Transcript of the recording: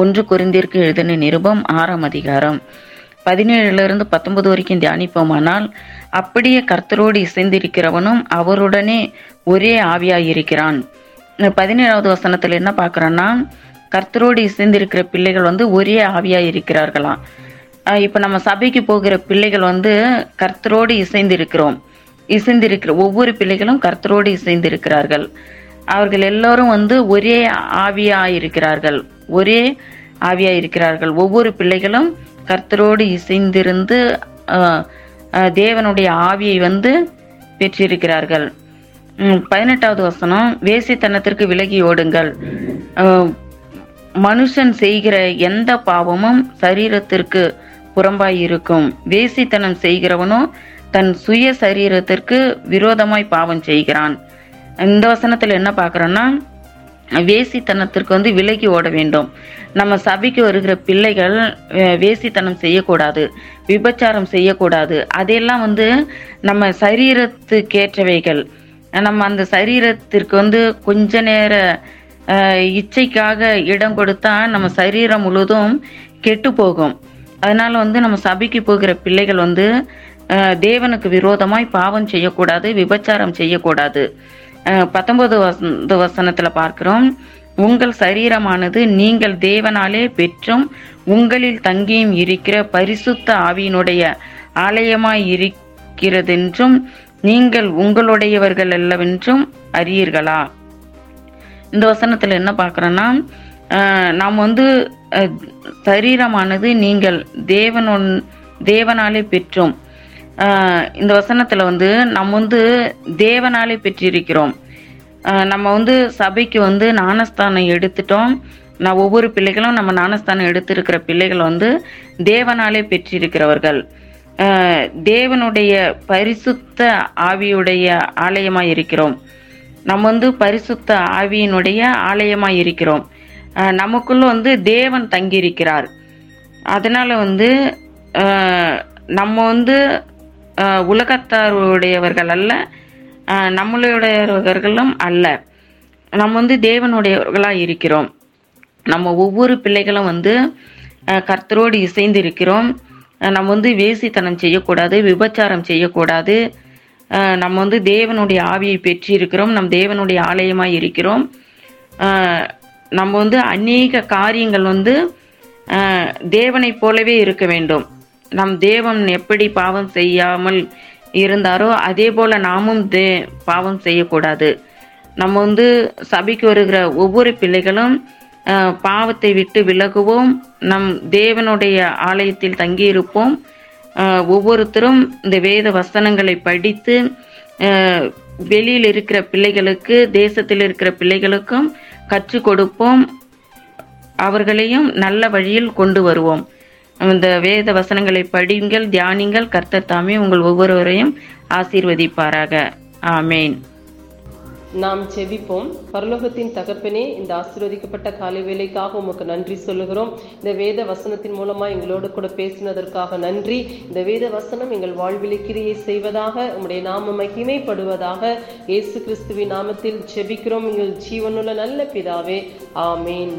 ஒன்று குறைந்திற்கு எழுதின நிருபம் ஆறாம் அதிகாரம். பதினேழுல இருந்து பத்தொன்பது வரைக்கும் தியானிப்போமானால் அப்படியே கர்த்தரோடு இசைந்திருக்கிறவனும் அவருடனே ஒரே ஆவியாயிருக்கிறான். பதினேழாவது வசனத்தில் என்ன பார்க்குறோன்னா கர்த்தரோடு இசைந்திருக்கிற பிள்ளைகள் வந்து ஒரே ஆவியாயிருக்கிறார்களாம். இருக்கிறார்களாம் இப்போ நம்ம சபைக்கு போகிற பிள்ளைகள் வந்து கர்த்தரோடு இசைந்திருக்கிறோம். இசைந்திருக்கிற ஒவ்வொரு பிள்ளைகளும் கர்த்தரோடு இசைந்திருக்கிறார்கள். அவர்கள் எல்லோரும் வந்து ஒரே ஆவியாக இருக்கிறார்கள் ஒரே ஆவியாக இருக்கிறார்கள் ஒவ்வொரு பிள்ளைகளும் கர்த்தரோடு இசைந்திருந்து தேவனுடைய ஆவியை வந்து பெற்றிருக்கிறார்கள். பதினெட்டாவது வசனம் வேசித்தனத்திற்கு விலகி ஓடுங்கள். மனுஷன் செய்கிற எந்த பாவமும் சரீரத்திற்கு புறம்பாய் இருக்கும் வேசித்தனம் செய்கிறவனோ தன் சுய சரீரத்திற்கு விரோதமாய் பாவம் செய்கிறான். இந்த வசனத்தில் என்ன பார்க்குறோன்னா வேசித்தனத்திற்கு வந்து விலகி ஓட வேண்டும். நம்ம சபைக்கு வருகிற பிள்ளைகள் வேசித்தனம் செய்யக்கூடாது விபச்சாரம் செய்யக்கூடாது. அதெல்லாம் வந்து நம்ம சரீரத்துக்கேற்றவைகள். நம்ம அந்த சரீரத்திற்கு வந்து கொஞ்ச நேர இச்சைக்காக இடம் கொடுத்தா நம்ம சரீரம் முழுதும் கெட்டு போகும். அதனால வந்து நம்ம சபைக்கு போகிற பிள்ளைகள் வந்து தேவனுக்கு விரோதமாய் பாவம் செய்யக்கூடாது விபச்சாரம் செய்யக்கூடாது. பத்தொன்பது வச வசனத்துல பார்க்கிறோம். உங்கள் சரீரமானது நீங்கள் தேவனாலே பெற்றும் உங்களில் தங்கியும் இருக்கிற பரிசுத்த ஆவியினுடைய ஆலயமாய் இருக்கிறதென்றும் நீங்கள் உங்களுடையவர்கள் அல்லவென்றும் அறியீர்களா? இந்த வசனத்துல என்ன பார்க்குறோன்னா நாம் வந்து சரீரமானது நீங்கள் தேவனொன் தேவனாலே பெற்றோம். இந்த வசனத்துல வந்து நம்ம வந்து தேவனாலே பெற்றிருக்கிறோம். நம்ம வந்து சபைக்கு வந்து ஞானஸ்தானம் எடுத்துட்டோம். நான் ஒவ்வொரு பிள்ளைகளும் நம்ம ஞானஸ்தானம் எடுத்திருக்கிற பிள்ளைகள் வந்து தேவனாலே பெற்றிருக்கிறவர்கள். தேவனுடைய பரிசுத்த ஆவியுடைய ஆலயமாக இருக்கிறோம். நம்ம வந்து பரிசுத்த ஆவியினுடைய ஆலயமாக இருக்கிறோம். நமக்குள்ள வந்து தேவன் தங்கியிருக்கிறார். அதனால் வந்து நம்ம வந்து உலகத்தாருடையவர்கள் அல்ல நம்மளுடையவர்களும் அல்ல. நம்ம வந்து தேவனுடையவர்களாக இருக்கிறோம். நம்ம ஒவ்வொரு பிள்ளைகளும் வந்து கர்த்தரோடு இசைந்து இருக்கிறோம் நம்ம வந்து வேசித்தனம் செய்யக்கூடாது விபச்சாரம் செய்யக்கூடாது. நம்ம வந்து தேவனுடைய ஆவியை பெற்று இருக்கிறோம் நம் தேவனுடைய ஆலயமாக இருக்கிறோம். நம்ம வந்து அநேக காரியங்கள் வந்து தேவனைப் போலவே இருக்க வேண்டும். நம் தேவன் எப்படி பாவம் செய்யாமல் இருந்தாரோ அதே போல நாமும் தே பாவம் செய்யக்கூடாது. நம்ம வந்து சபைக்கு வருகிற ஒவ்வொரு பிள்ளைகளும் பாவத்தை விட்டு விலகுவோம். நம் தேவனுடைய ஆலயத்தில் தங்கியிருப்போம். ஒவ்வொருத்தரும் இந்த வேத வசனங்களை படித்து வெளியில் இருக்கிற பிள்ளைகளுக்கு தேசத்தில் இருக்கிற பிள்ளைகளுக்கும் கற்றுக் கொடுப்போம். அவர்களையும் நல்ல வழியில் கொண்டு வருவோம். இந்த வேத வசனங்களை படியுங்கள் தியானிங்கள். கர்த்தர் தாமே உங்கள் ஒவ்வொருவரையும் ஆசீர்வதிப்பாராக. ஆமேன். நாம் செபிப்போம். பரலோகத்தின் தகப்பனே இந்த ஆசீர்வதிக்கப்பட்ட காலை வேலைக்காக உமக்கு நன்றி சொல்லுகிறோம். இந்த வேத வசனத்தின் மூலமா எங்களோடு கூட பேசினதற்காக நன்றி. இந்த வேத வசனம் எங்கள் வாழ்வில் கிரியை செய்வதாக உங்களுடைய நாம மகிமைப்படுவதாக இயேசு கிறிஸ்துவின் நாமத்தில் செபிக்கிறோம். எங்கள் ஜீவனுள்ள நல்ல பிதாவே. ஆமேன்.